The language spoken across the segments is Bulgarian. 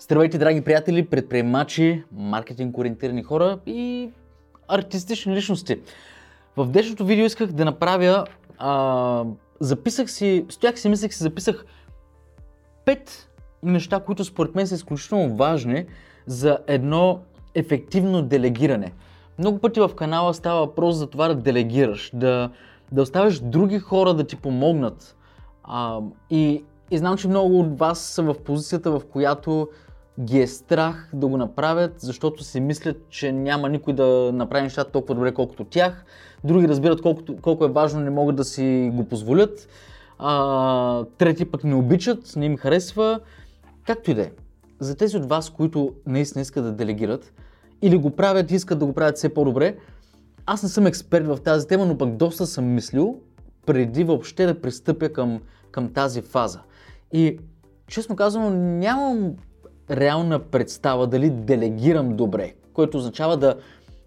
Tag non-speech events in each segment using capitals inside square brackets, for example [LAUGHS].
Здравейте, драги приятели, предприемачи, маркетинг ориентирани хора и артистични личности. В днешното видео исках да направя, а, записах си, стоях си, мислех си, записах пет неща, които според мен са изключително важни за едно ефективно делегиране. Много пъти в канала става въпрос за това да делегираш, да, да оставяш други хора да ти помогнат. А, и, и знам, че много от вас са в позицията, в която ги е страх да го направят, защото си мислят, че няма никой да направи нещата толкова добре, колкото тях. Други разбират колкото, колко е важно, не могат да си го позволят. А, трети пък не обичат, не им харесва. Както и да е. За тези от вас, които наистина искат да делегират или го правят и искат да го правят все по-добре, аз не съм експерт в тази тема, но пък доста съм мислил преди въобще да пристъпя към, към тази фаза. И честно казано, нямам реална представа дали делегирам добре, което означава да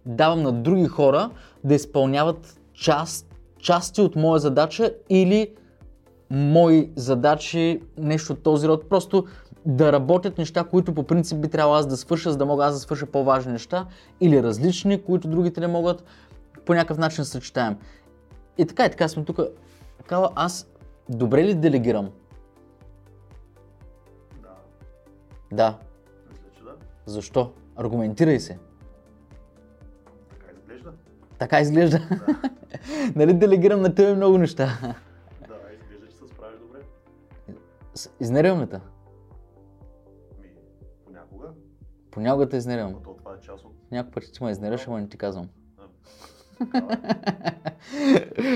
давам на други хора да изпълняват част, части от моя задача или мои задачи, нещо от този род. Просто да работят неща, които по принцип би трябвало аз да свърша, за да мога аз да свърша по-важни неща или различни, които другите не могат по някакъв начин съчетаем. И така и така сме тук. Кала, аз добре ли делегирам? Да. мисля, че да. Защо? Аргументирай се. Така изглежда. Така изглежда. Да, [LAUGHS] нали делегирам на тебе много неща? да изглежда, че се справиш добре. Изнервям ли те? Ми, понякога, Понякога те изнервям. но то това е част от... Някой път ти ме изнервяш, ама не ти казвам. [LAUGHS]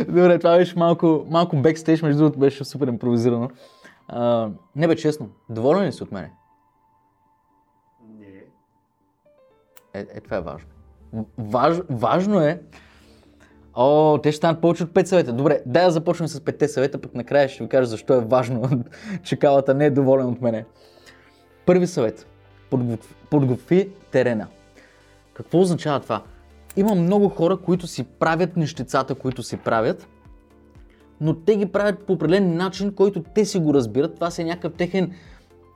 Добре, това беше малко, малко бекстейдж, между другото беше супер импровизирано. А, не бе, честно, доволен ли си от мене? Е, е това е важно. Важ, важно е. О, те ще станат повече от 5 съвета. Добре, дай да започнем с 5 съвета, пък накрая ще ви кажа защо е важно, [LAUGHS] че калата не е доволен от мене. Първи съвет. Подготви, подготви терена. Какво означава това? Има много хора, които си правят нещицата, които си правят, но те ги правят по определен начин, който те си го разбират. Това си е някакъв техен,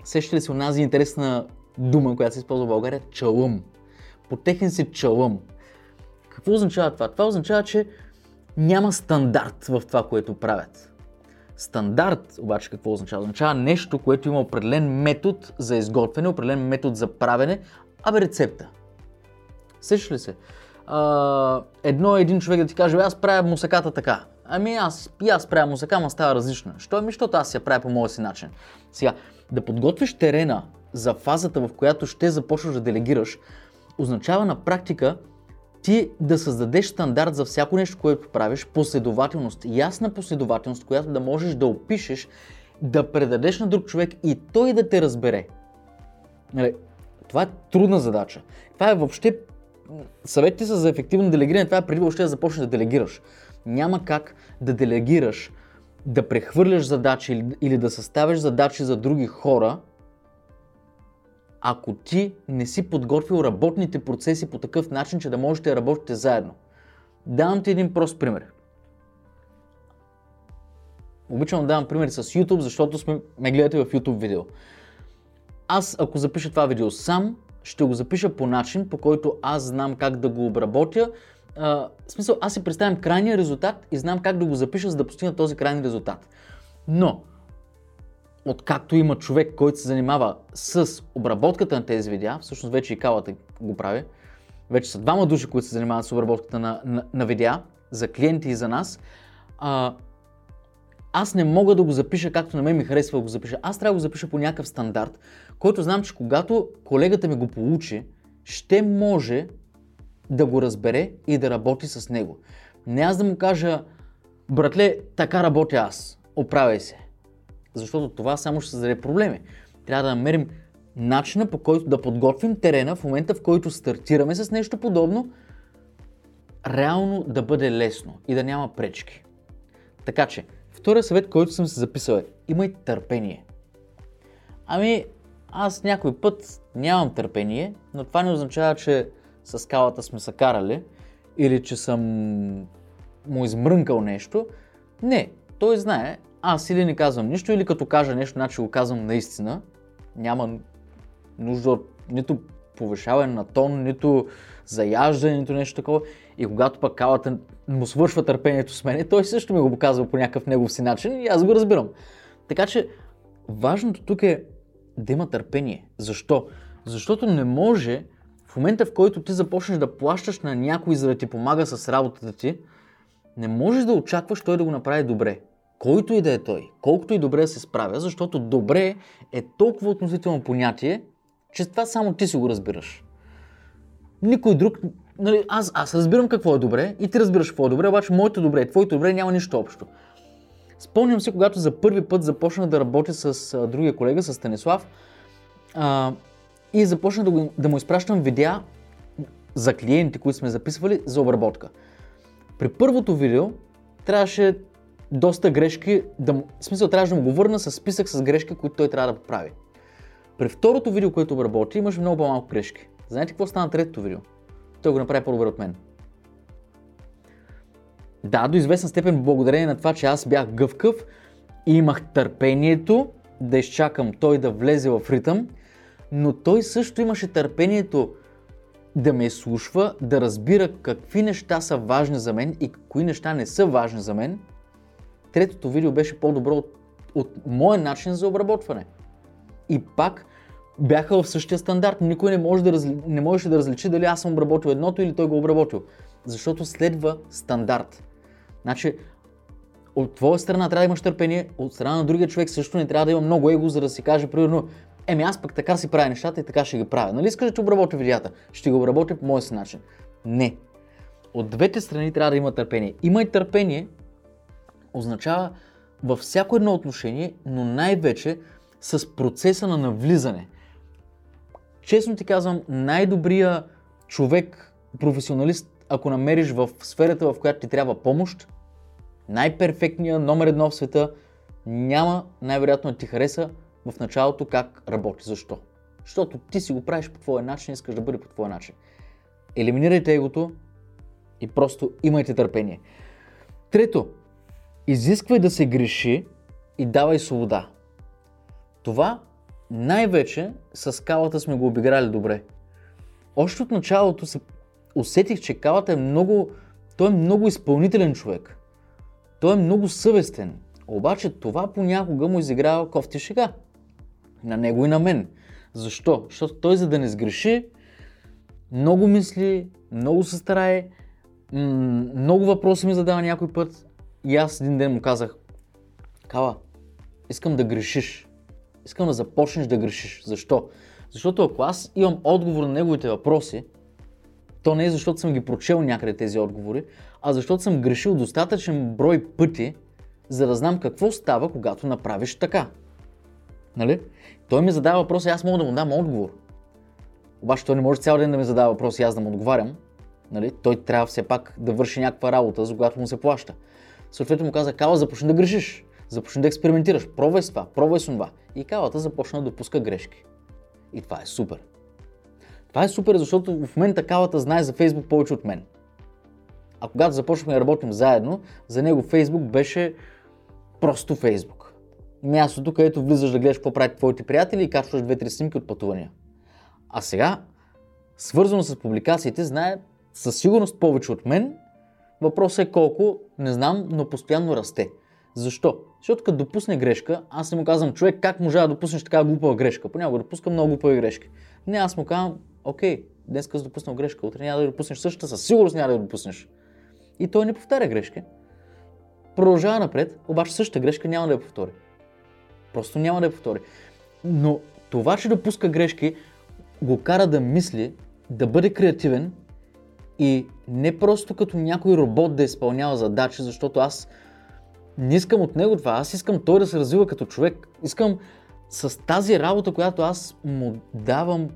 сещате ли се онази интересна дума, която се използва в България? Чалъм. По техен си чалъм. Какво означава това? Това означава, че няма стандарт в това, което правят. Стандарт обаче какво означава? Означава нещо, което има определен метод за изготвяне, определен метод за правене, абе рецепта. Сещаш ли се? А, едно е един човек да ти каже, «Бе, аз правя мусаката така. Ами аз, и аз правя мусака, ама става различна. Що? Ами, защото аз я правя по моя си начин. Сега, да подготвиш терена за фазата, в която ще започнеш да делегираш, означава на практика ти да създадеш стандарт за всяко нещо, което правиш, последователност, ясна последователност, която да можеш да опишеш, да предадеш на друг човек и той да те разбере. Нали, това е трудна задача. Това е въобще съветите са за ефективно делегиране, това е преди въобще да започнеш да делегираш. Няма как да делегираш, да прехвърляш задачи или, да съставяш задачи за други хора, ако ти не си подготвил работните процеси по такъв начин, че да можете да работите заедно. Давам ти един прост пример. Обичам да давам примери с YouTube, защото сме, ме гледате в YouTube видео. Аз, ако запиша това видео сам, ще го запиша по начин, по който аз знам как да го обработя. А, в смисъл, аз си представям крайния резултат и знам как да го запиша, за да постигна този крайен резултат. Но, откакто има човек, който се занимава с обработката на тези видеа, всъщност вече и калата го прави, вече са двама души, които се занимават с обработката на, на, на видеа, за клиенти и за нас, а, аз не мога да го запиша както на мен ми харесва да го запиша. Аз трябва да го запиша по някакъв стандарт, който знам, че когато колегата ми го получи, ще може да го разбере и да работи с него. Не аз да му кажа, братле, така работя аз, оправяй се. Защото това само ще създаде проблеми. Трябва да намерим начина по който да подготвим терена в момента, в който стартираме с нещо подобно, реално да бъде лесно и да няма пречки. Така че, втория съвет, който съм се записал е, имай търпение. Ами, аз някой път нямам търпение, но това не означава, че с скалата сме се карали или че съм му измрънкал нещо. Не, той знае, аз или не казвам нищо, или като кажа нещо, значи го казвам наистина. Няма нужда от нито повишаване на тон, нито заяждане, нито нещо такова. И когато пък калата му свършва търпението с мен, той също ми го показва по някакъв негов си начин и аз го разбирам. Така че важното тук е да има търпение. Защо? Защото не може в момента, в който ти започнеш да плащаш на някой, за да ти помага с работата ти, не можеш да очакваш той да го направи добре. Който и да е той, колкото и добре се справя, защото добре е толкова относително понятие, че това само ти си го разбираш. Никой друг, нали, аз, аз разбирам какво е добре и ти разбираш какво е добре, обаче моето добре и твоето добре няма нищо общо. Спомням си, когато за първи път започнах да работя с а, другия колега, с Станислав, а, и започнах да, го, да му изпращам видеа за клиенти, които сме записвали за обработка. При първото видео трябваше доста грешки, да в смисъл трябваше да му го върна с списък с грешки, които той трябва да поправи. При второто видео, което обработи, имаше много по-малко грешки. Знаете какво стана третото видео? Той го направи по-добре от мен. Да, до известна степен благодарение на това, че аз бях гъвкав и имах търпението да изчакам той да влезе в ритъм, но той също имаше търпението да ме слушва, да разбира какви неща са важни за мен и кои неща не са важни за мен. Третото видео беше по-добро от, от моя начин за обработване. И пак бяха в същия стандарт. Никой не, може да разли... не можеше да различи дали аз съм обработил едното или той го обработил. Защото следва стандарт. Значи, от твоя страна трябва да имаш търпение, от страна на другия човек също не трябва да има много его, за да си каже, примерно, еми аз пък така си правя нещата и така ще ги правя. Нали искаш да ти обработя видеята? Ще ги обработя по моя си начин. Не. От двете страни трябва да има търпение. Има и търпение, означава във всяко едно отношение, но най-вече с процеса на навлизане. Честно ти казвам, най-добрия човек, професионалист, ако намериш в сферата, в която ти трябва помощ, най-перфектният номер едно в света, няма най-вероятно да ти хареса в началото как работи. Защо? Защото ти си го правиш по твоя начин, искаш да бъде по твоя начин. Елиминирайте егото и просто имайте търпение. Трето, изисквай да се греши и давай свобода. Това най-вече с калата сме го обиграли добре. Още от началото се усетих, че калата е много, той е много изпълнителен човек. Той е много съвестен. Обаче това понякога му изиграва кофти шега. На него и на мен. Защо? Защото той за да не сгреши, много мисли, много се старае, много въпроси ми задава някой път и аз един ден му казах, Кала, искам да грешиш. Искам да започнеш да грешиш. Защо? Защото ако аз имам отговор на неговите въпроси, то не е защото съм ги прочел някъде тези отговори, а защото съм грешил достатъчен брой пъти, за да знам какво става, когато направиш така. Нали? Той ми задава въпрос аз мога да му дам отговор. Обаче той не може цял ден да ми задава въпрос аз да му отговарям. Нали? Той трябва все пак да върши някаква работа, за която му се плаща. Съответно му каза, Кала, започни да грешиш, започни да експериментираш, пробвай с това, пробвай с това. И Калата започна да допуска грешки. И това е супер. Това е супер, защото в момента Калата знае за Фейсбук повече от мен. А когато започнахме да работим заедно, за него Фейсбук беше просто Фейсбук. Мястото, където влизаш да гледаш какво правят твоите приятели и качваш две-три снимки от пътувания. А сега, свързано с публикациите, знае със сигурност повече от мен. Въпросът е колко, не знам, но постоянно расте. Защо? Защото като допусне грешка, аз не му казвам, човек, как можа да допуснеш така глупава грешка? Понякога допускам много глупави грешки. Не, аз му казвам, окей, днес си допуснал грешка, утре няма да допуснеш същата, със сигурност няма да допуснеш. И той не повтаря грешки. Продължава напред, обаче същата грешка няма да я повтори. Просто няма да я повтори. Но това, че допуска грешки, го кара да мисли, да бъде креативен и не просто като някой робот да изпълнява задачи, защото аз не искам от него това, аз искам той да се развива като човек. Искам с тази работа, която аз му давам,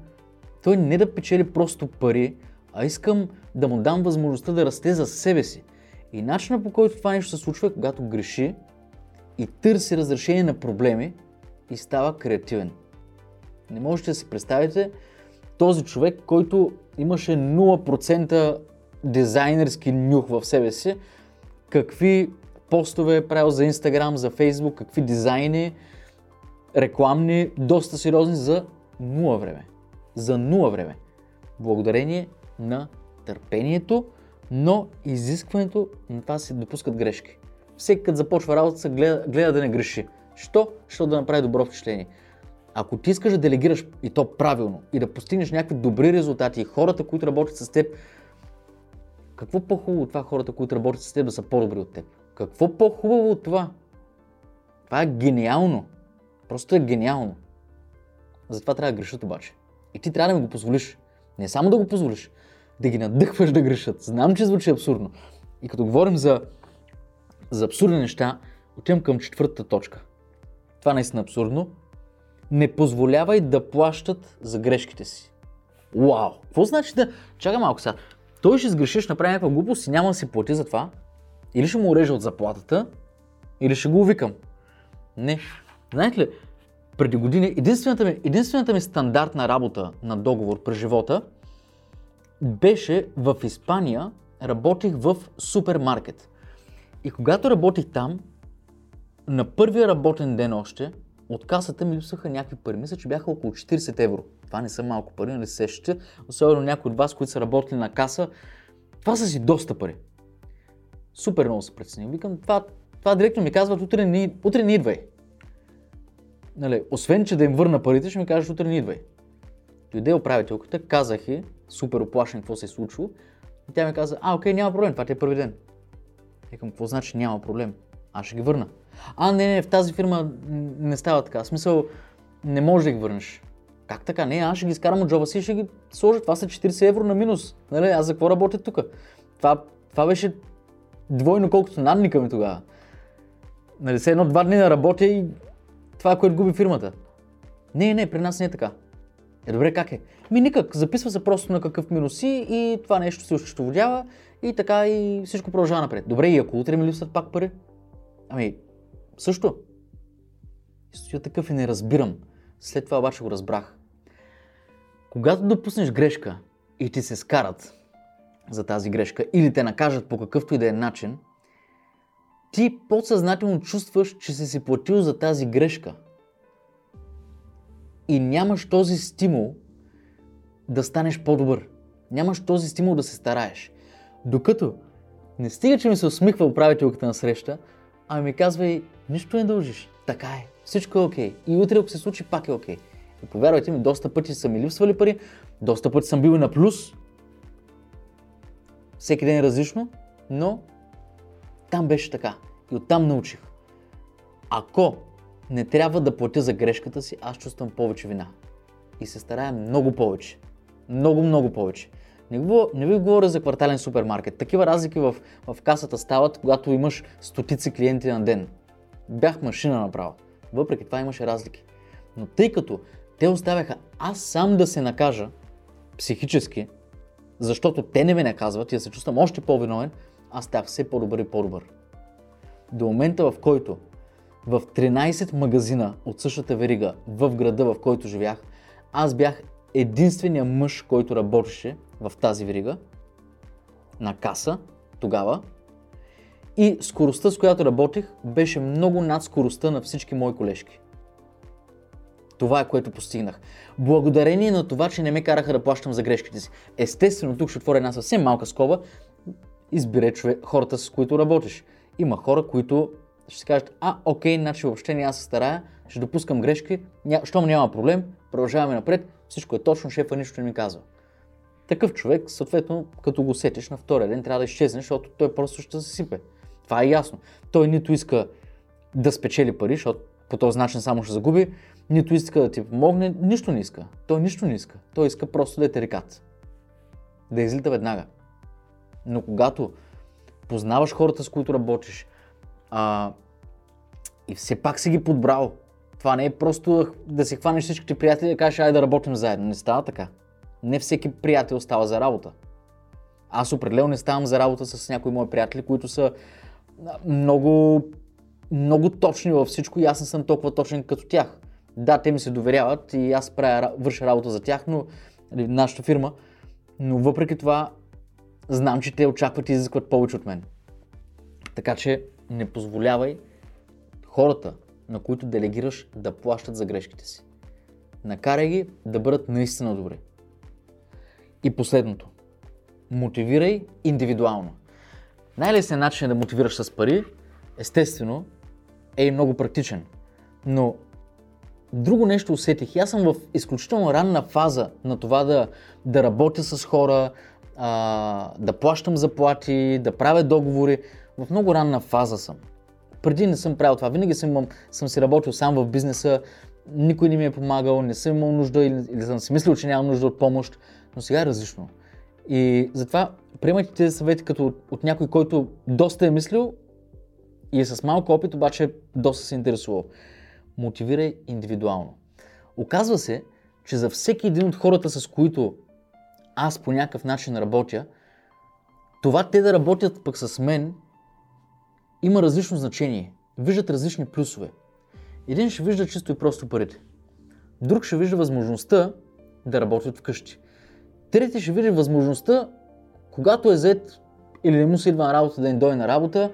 той не да печели просто пари, а искам да му дам възможността да расте за себе си. И начинът по който това нещо се случва е когато греши и търси разрешение на проблеми и става креативен. Не можете да си представите този човек, който имаше 0% дизайнерски нюх в себе си, какви постове е правил за Instagram, за Facebook, какви дизайни, рекламни, доста сериозни за нула време. За нула време. Благодарение на търпението, но изискването на това се допускат грешки. Всеки като започва работа, гледа, гледа да не греши. Що? Що да направи добро впечатление. Ако ти искаш да делегираш и то правилно и да постигнеш някакви добри резултати и хората, които работят с теб, какво по-хубаво от това хората, които работят с теб да са по-добри от теб? Какво по-хубаво от това? Това е гениално. Просто е гениално. Затова трябва да грешат обаче. И ти трябва да ми го позволиш. Не само да го позволиш, да ги надъхваш да грешат. Знам, че звучи абсурдно. И като говорим за, за абсурдни неща, отивам към четвъртата точка. Това наистина е абсурдно. Не позволявай да плащат за грешките си. Вау! Какво значи да... Чакай малко сега. Той ще сгрешиш, направи някаква глупост и няма да си плати за това. Или ще му урежа от заплатата, или ще го увикам. Не. Знаете ли, преди години единствената ми, единствената ми стандартна работа на договор през живота беше в Испания, работих в супермаркет. И когато работих там, на първия работен ден още, от касата ми липсваха някакви пари. Мисля, че бяха около 40 евро. Това не са малко пари, нали се сещате. Особено някои от вас, които са работили на каса. Това са си доста пари. Супер много се прецени. Викам, това, това директно ми казват, утре не, утре не идвай. Нали, освен, че да им върна парите, ще ми кажеш, утре не идвай. Дойде управителката, казах и, супер оплашен какво се е случило. И тя ми каза, а, окей, няма проблем, това ти е първи ден. Викам, какво значи няма проблем? Аз ще ги върна. А, не, не, в тази фирма не става така. В смисъл, не можеш да ги върнеш. Как така? Не, аз ще ги изкарам от джоба си и ще ги сложа. Това са 40 евро на минус. Нали? Аз за какво работя тук? Това, това беше двойно колкото надника ми тогава. Нали, се едно-два дни да работя и това, което губи фирмата. Не, не, при нас не е така. Е, добре, как е? Ми никак, записва се просто на какъв минус си и това нещо се осчетоводява и така и всичко продължава напред. Добре, и ако утре ми липсват пак пари? Ами, също. И стоя такъв и не разбирам. След това обаче го разбрах. Когато допуснеш грешка и ти се скарат за тази грешка или те накажат по какъвто и да е начин, ти подсъзнателно чувстваш, че си си платил за тази грешка. И нямаш този стимул да станеш по-добър. Нямаш този стимул да се стараеш. Докато не стига, че ми се усмихва управителката на среща, а ми казва и нищо не дължиш. Така е. Всичко е окей. Okay. И утре, ако се случи, пак е окей. Okay. И повярвайте ми, доста пъти са ми липсвали пари, доста пъти съм бил и на плюс. Всеки ден е различно, но там беше така. И оттам научих. Ако не трябва да платя за грешката си, аз чувствам повече вина. И се старая много повече. Много, много повече. Не, го, не ви говоря за квартален супермаркет. Такива разлики в, в касата стават, когато имаш стотици клиенти на ден. Бях машина направо. Въпреки това имаше разлики. Но тъй като те оставяха аз сам да се накажа психически, защото те не ме наказват и да се чувствам още по-виновен, аз ставах все по-добър и по-добър. До момента, в който в 13 магазина от същата верига в града, в който живях, аз бях единствения мъж, който работеше в тази верига, на каса тогава. И скоростта, с която работех, беше много над скоростта на всички мои колежки. Това е което постигнах. Благодарение на това, че не ме караха да плащам за грешките си. Естествено, тук ще отворя една съвсем малка скоба. Избере човек, хората, с които работиш. Има хора, които ще си кажат, а, окей, значи въобще няма се старая, ще допускам грешки, щом няма проблем, продължаваме напред, всичко е точно, шефа нищо не ми казва. Такъв човек, съответно, като го сетиш на втория ден, трябва да изчезне, защото той просто ще се сипе. Това е ясно. Той нито иска да спечели пари, защото по този начин само ще загуби, нито иска да ти помогне, нищо не иска. Той нищо не иска. Той иска просто да е терикат. Да излита веднага. Но когато познаваш хората, с които работиш, а, и все пак си ги подбрал, това не е просто да си хванеш всичките приятели и да кажеш, айде да работим заедно. Не става така. Не всеки приятел става за работа. Аз определено не ставам за работа с някои мои приятели, които са много, много точни във всичко и аз не съм толкова точен като тях. Да, те ми се доверяват и аз правя, върша работа за тях, но нали, нашата фирма, но въпреки това знам, че те очакват и изискват повече от мен. Така че не позволявай хората, на които делегираш, да плащат за грешките си. Накарай ги да бъдат наистина добри. И последното. Мотивирай индивидуално. Най-лесният начин да мотивираш с пари, естествено, е и много практичен. Но друго нещо усетих. Аз съм в изключително ранна фаза на това да, да работя с хора, а, да плащам заплати, да правя договори. В много ранна фаза съм. Преди не съм правил това. Винаги съм, съм си работил сам в бизнеса, никой не ми е помагал, не съм имал нужда или, или съм си мислил, че нямам нужда от помощ, но сега е различно. И затова приемайте тези съвети като от, от някой, който доста е мислил и е с малко опит, обаче доста се интересува. Мотивирай индивидуално. Оказва се, че за всеки един от хората, с които аз по някакъв начин работя, това те да работят пък с мен има различно значение. Виждат различни плюсове. Един ще вижда чисто и просто парите. Друг ще вижда възможността да работят вкъщи. Трети ще види възможността, когато е зет или не му се идва на работа, да им дойде на работа,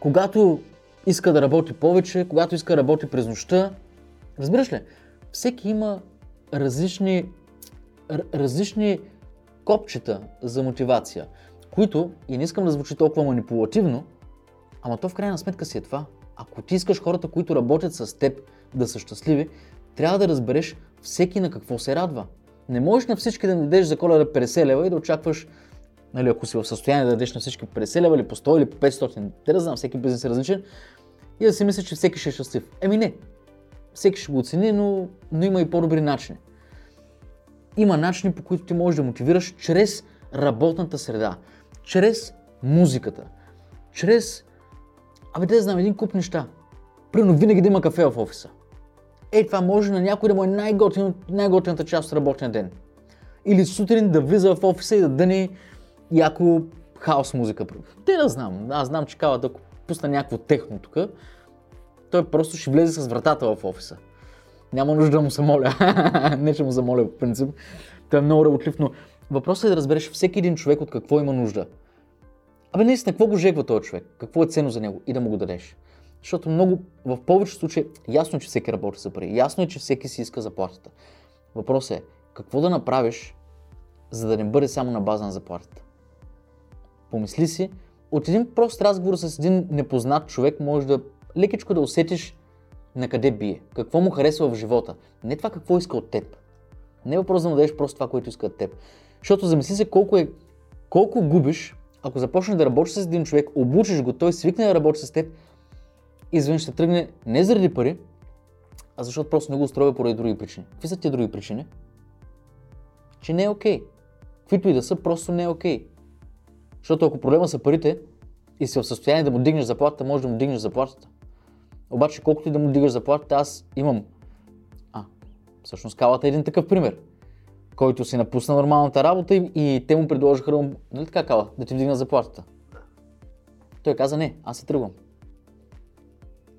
когато иска да работи повече, когато иска да работи през нощта. Разбираш ли? Всеки има различни, различни копчета за мотивация, които, и не искам да звучи толкова манипулативно, ама то в крайна сметка си е това. Ако ти искаш хората, които работят с теб, да са щастливи, трябва да разбереш всеки на какво се радва. Не можеш на всички да дадеш за коледа 50 лева и да очакваш, нали, ако си в състояние да дадеш на всички 50 лева или по 100 или по 500, те да знам, всеки бизнес е различен, и да си мислиш, че всеки ще е щастлив. Еми не, всеки ще го оцени, но, но има и по-добри начини. Има начини, по които ти можеш да мотивираш чрез работната среда, чрез музиката, чрез, абе да знам, един куп неща. Примерно винаги да има кафе в офиса. Ей, това може на някой да му е най-готин, най-готината част от работния ден. Или сутрин да влиза в офиса и да дъни яко хаос музика. Те да знам. Аз знам, че кават, ако пусна някакво техно тук, той просто ще влезе с вратата в офиса. Няма нужда да му се моля. [LAUGHS] не, че му се моля по принцип. Той е много работлив, но въпросът е да разбереш всеки един човек от какво има нужда. Абе, наистина, какво го жегва този човек? Какво е ценно за него? И да му го дадеш. Защото много, в повечето случаи, ясно е, че всеки работи за пари. Ясно е, че всеки си иска заплатата. Въпросът е, какво да направиш, за да не бъде само на база на заплатата? Помисли си, от един прост разговор с един непознат човек може да лекичко да усетиш на къде бие, какво му харесва в живота. Не това какво иска от теб. Не е въпрос да му дадеш просто това, което иска от теб. Защото замисли се колко, е, колко губиш, ако започнеш да работиш с един човек, обучиш го, той свикне да работи с теб, изведнъж ще тръгне не заради пари, а защото просто не го устроя поради други причини. Какви са тия други причини? Че не е окей. Каквито и да са, просто не е окей. Защото ако проблема са парите и си в състояние да му дигнеш заплатата, може да му дигнеш заплатата. Обаче, колкото и да му дигаш заплатата, аз имам. А, всъщност калата е един такъв пример, който си напусна нормалната работа и, и те му предложиха нали така кала, да ти вдигна заплатата. Той каза не, аз се тръгвам.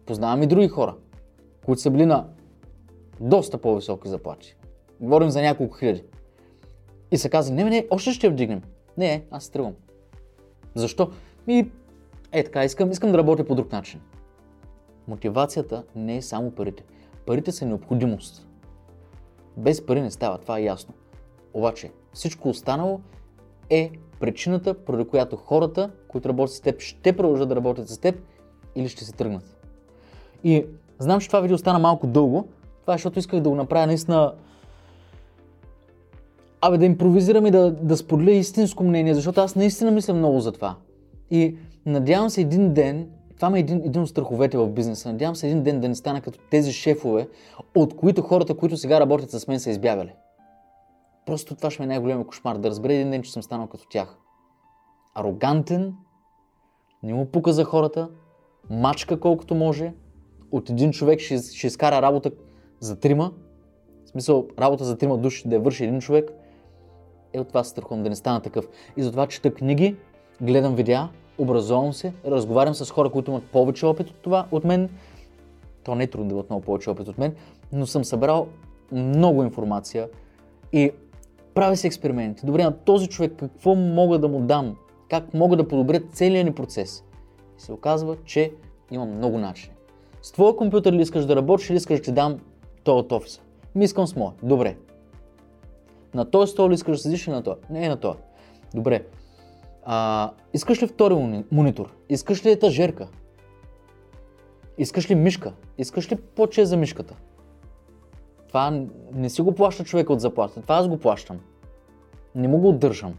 Познавам и други хора, които са били на доста по-високи заплати. Говорим за няколко хиляди. И са казали, не, не, още ще вдигнем. Не, аз тръгвам. Защо? Ми, е така, искам, искам да работя по друг начин. Мотивацията не е само парите. Парите са необходимост. Без пари не става, това е ясно. Обаче, всичко останало е причината, поради която хората, които работят с теб, ще продължат да работят с теб или ще се тръгнат. И знам, че това видео стана малко дълго. Това е защото исках да го направя наистина Абе да импровизирам и да, да споделя истинско мнение, защото аз наистина мисля много за това. И надявам се един ден, това е един, един от страховете в бизнеса, надявам се един ден да не стана като тези шефове, от които хората, които сега работят с мен, са избягали. Просто това ще ми е най-големия кошмар, да разбера един ден, че съм станал като тях. Арогантен, не му пука за хората, мачка колкото може, от един човек ще, ще изкара работа за трима, в смисъл работа за трима души да я върши един човек, е от това се страхувам да не стана такъв. И затова чета книги, гледам видеа, образовам се, разговарям с хора, които имат повече опит от това, от мен. То не е трудно да имат много повече опит от мен, но съм събрал много информация и правя си експерименти. Добре, на този човек какво мога да му дам? Как мога да подобря целият ни процес? И се оказва, че има много начини. С твоя компютър ли искаш да работиш или искаш да ти дам то от офиса? Ми искам с моя. Добре. На този стол ли искаш да седиш или на този? Не, на този. Добре. А, искаш ли втори мони- монитор? Искаш ли етажерка? Искаш ли мишка? Искаш ли по-че за мишката? Това не си го плаща човека от заплата. Това аз го плащам. Не му го отдържам.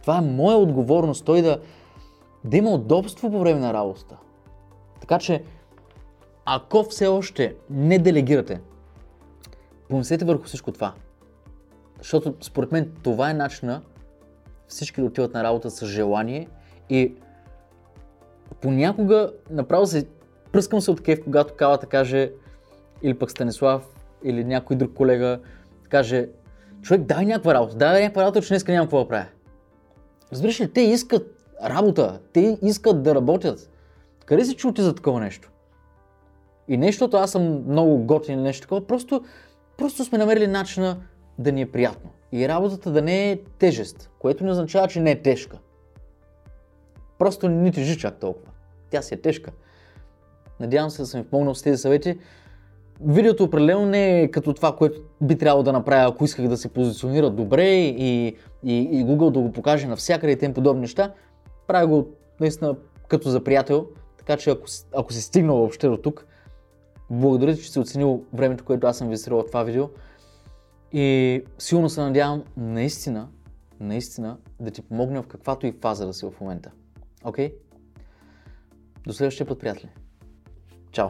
Това е моя отговорност. Той да, да има удобство по време на работата. Така че, ако все още не делегирате, помислете върху всичко това. Защото според мен това е начина всички да отиват на работа с желание и понякога направо се пръскам се от кеф, когато Калата каже или пък Станислав или някой друг колега каже човек дай някаква работа, дай някаква работа, че днес нямам какво да правя. Разбираш ли, те искат работа, те искат да работят. Къде се чути за такова нещо? И нещото, аз съм много готин или нещо такова, просто, просто сме намерили начина да ни е приятно. И работата да не е тежест, което не означава, че не е тежка. Просто не тежи чак толкова. Тя си е тежка. Надявам се да съм ви помогнал с тези съвети. Видеото определено не е като това, което би трябвало да направя, ако исках да се позиционира добре и, и, и Google да го покаже навсякъде и тем подобни неща. Правя го наистина като за приятел, така че ако, ако си стигнал въобще до тук, благодаря че си оценил времето, което аз съм инвестирал в това видео. И силно се надявам наистина, наистина да ти помогна в каквато и фаза да си в момента. Окей? До следващия път, приятели. Чао!